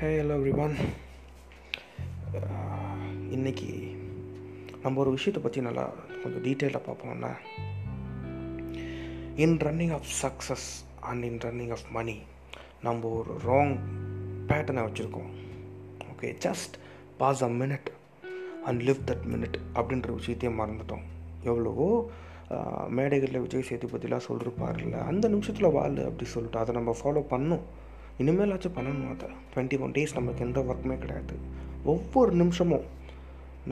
Hey hello everyone இன்னைக்கு நம்ம ஒரு விஷயத்தை பற்றி நல்லா கொஞ்சம் டீட்டெயிலாக பார்ப்போம்னா in running of success and in running of money நம்ம ஒரு ராங் பேட்டர்னை வச்சுருக்கோம். Okay just pass a minute and live that minute அப்படின்ற விஷயத்தையே மறந்துட்டோம். எவ்வளவோ மேடைகளில் விஜய் சேதுபதிலாம் சொல்லிருப்பார்ல அந்த நிமிஷத்தில் வாழ் அப்படி சொல்லிட்டு அதை நம்ம ஃபாலோ பண்ணணும் இனிமேலாச்சும் பண்ணணும் அதை டுவெண்ட்டி ஒன் டேஸ் நமக்கு எந்த ஒர்க்குமே கிடையாது. ஒவ்வொரு நிமிஷமும்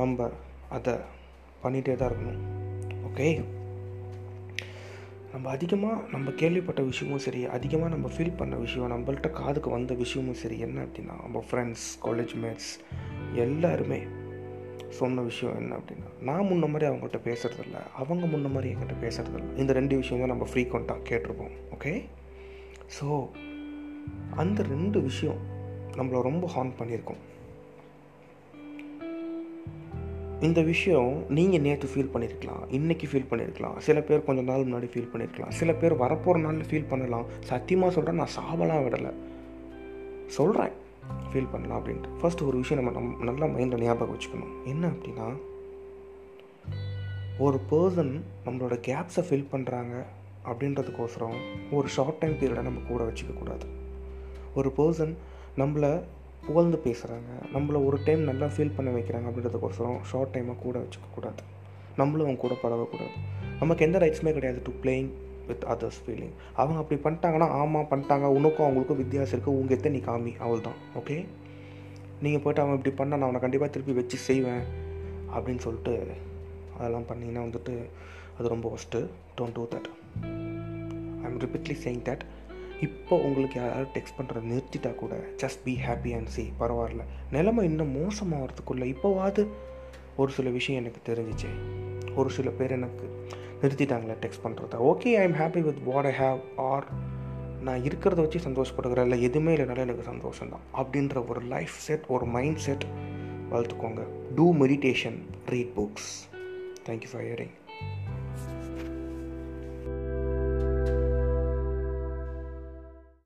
நம்ம அதை பண்ணிகிட்டே தான் இருக்கணும். ஓகே நம்ம அதிகமாக நம்ம கேள்விப்பட்ட விஷயமும் சரி அதிகமாக நம்ம ஃபீல் பண்ண விஷயம் நம்மள்ட்ட காதுக்கு வந்த விஷயமும் சரி என்ன அப்படின்னா நம்ம ஃப்ரெண்ட்ஸ் காலேஜ் மேட்ஸ் எல்லாருமே சொன்ன விஷயம் என்ன அப்படின்னா நான் முன்ன மாதிரி அவங்ககிட்ட பேசுகிறதில்ல அவங்க முன்ன மாதிரி என்கிட்ட பேசுகிறதில்ல இந்த ரெண்டு விஷயம் தான் நம்ம ஃப்ரீக்வெண்ட்டாக கேட்டிருப்போம். ஓகே ஸோ அந்த ரெண்டு விஷயம் நம்மளை ரொம்ப ஹார்ன் பண்ணியிருக்கோம். இந்த விஷயம் நீங்கள் நேற்று ஃபீல் பண்ணியிருக்கலாம் இன்றைக்கி ஃபீல் பண்ணியிருக்கலாம் சில பேர் கொஞ்ச நாள் முன்னாடி ஃபீல் பண்ணியிருக்கலாம் சில பேர் வரப்போகிற நாளில் ஃபீல் பண்ணலாம். சத்தியமாக சொல்கிறேன் நான் சாவலாம் விடலை. சொல்கிறேன் ஃபீல் பண்ணலாம் அப்படின்ட்டு. ஃபர்ஸ்ட் ஒரு விஷயம் நம்ம நம் நல்லா மைண்டில் ஞாபகம் வச்சுக்கணும். என்ன அப்படின்னா ஒரு பர்சன் நம்மளோட கேப்ஸை ஃபில் பண்ணுறாங்க அப்படின்றதுக்கோசரம் ஒரு ஷார்ட் டைம் பீரியடை நம்ம கூட வச்சுக்கக்கூடாது. ஒரு பர்சன் நம்மளை புகழ்ந்து பேசுகிறாங்க நம்மளை ஒரு டைம் நல்லா ஃபீல் பண்ண வைக்கிறாங்க அப்படின்றதுக்கோசரம் ஷார்ட் டைமாக கூட வச்சுக்கக்கூடாது நம்மளும் அவங்க கூட பழகக்கூடாது. நமக்கு எந்த ரைட்ஸுமே கிடையாது to playing with others feeling அவங்க அப்படி பண்ணிட்டாங்கன்னா ஆமாம் பண்ணிட்டாங்க. உனக்கும் அவங்களுக்கும் வித்தியாசம் இருக்குது உங்கள் எத்தனை நீ காமி. அவள் தான் ஓகே நீங்கள் போய்ட்டு அவன் இப்படி பண்ண நான் அவனை கண்டிப்பாக திருப்பி வச்சு செய்வேன் அப்படின்னு சொல்லிட்டு அதெல்லாம் பண்ணிங்கன்னா வந்துட்டு அது ரொம்ப worst don't do that I am repeatedly saying that இப்போ உங்களுக்கு யாராவது டெக்ஸ்ட் பண்ணுறத நிறுத்திட்டா கூட just be happy and see பரவாயில்ல. நிலைமை இன்னும் மோசமாகிறதுக்குள்ளே இப்போவாது ஒரு சில விஷயம் எனக்கு தெரிஞ்சிச்சு. ஒரு சில பேர் எனக்கு நிறுத்திட்டாங்களே டெக்ஸ்ட் பண்ணுறத okay I am happy with what I have or நான் இருக்கிறத வச்சு சந்தோஷப்படுகிறேன் இல்லை எதுவுமே இல்லைனாலும் எனக்கு சந்தோஷம் தான். அப்படின்ற ஒரு லைஃப் செட் ஒரு mind set வளர்த்துக்கோங்க do meditation read books thank you for hearing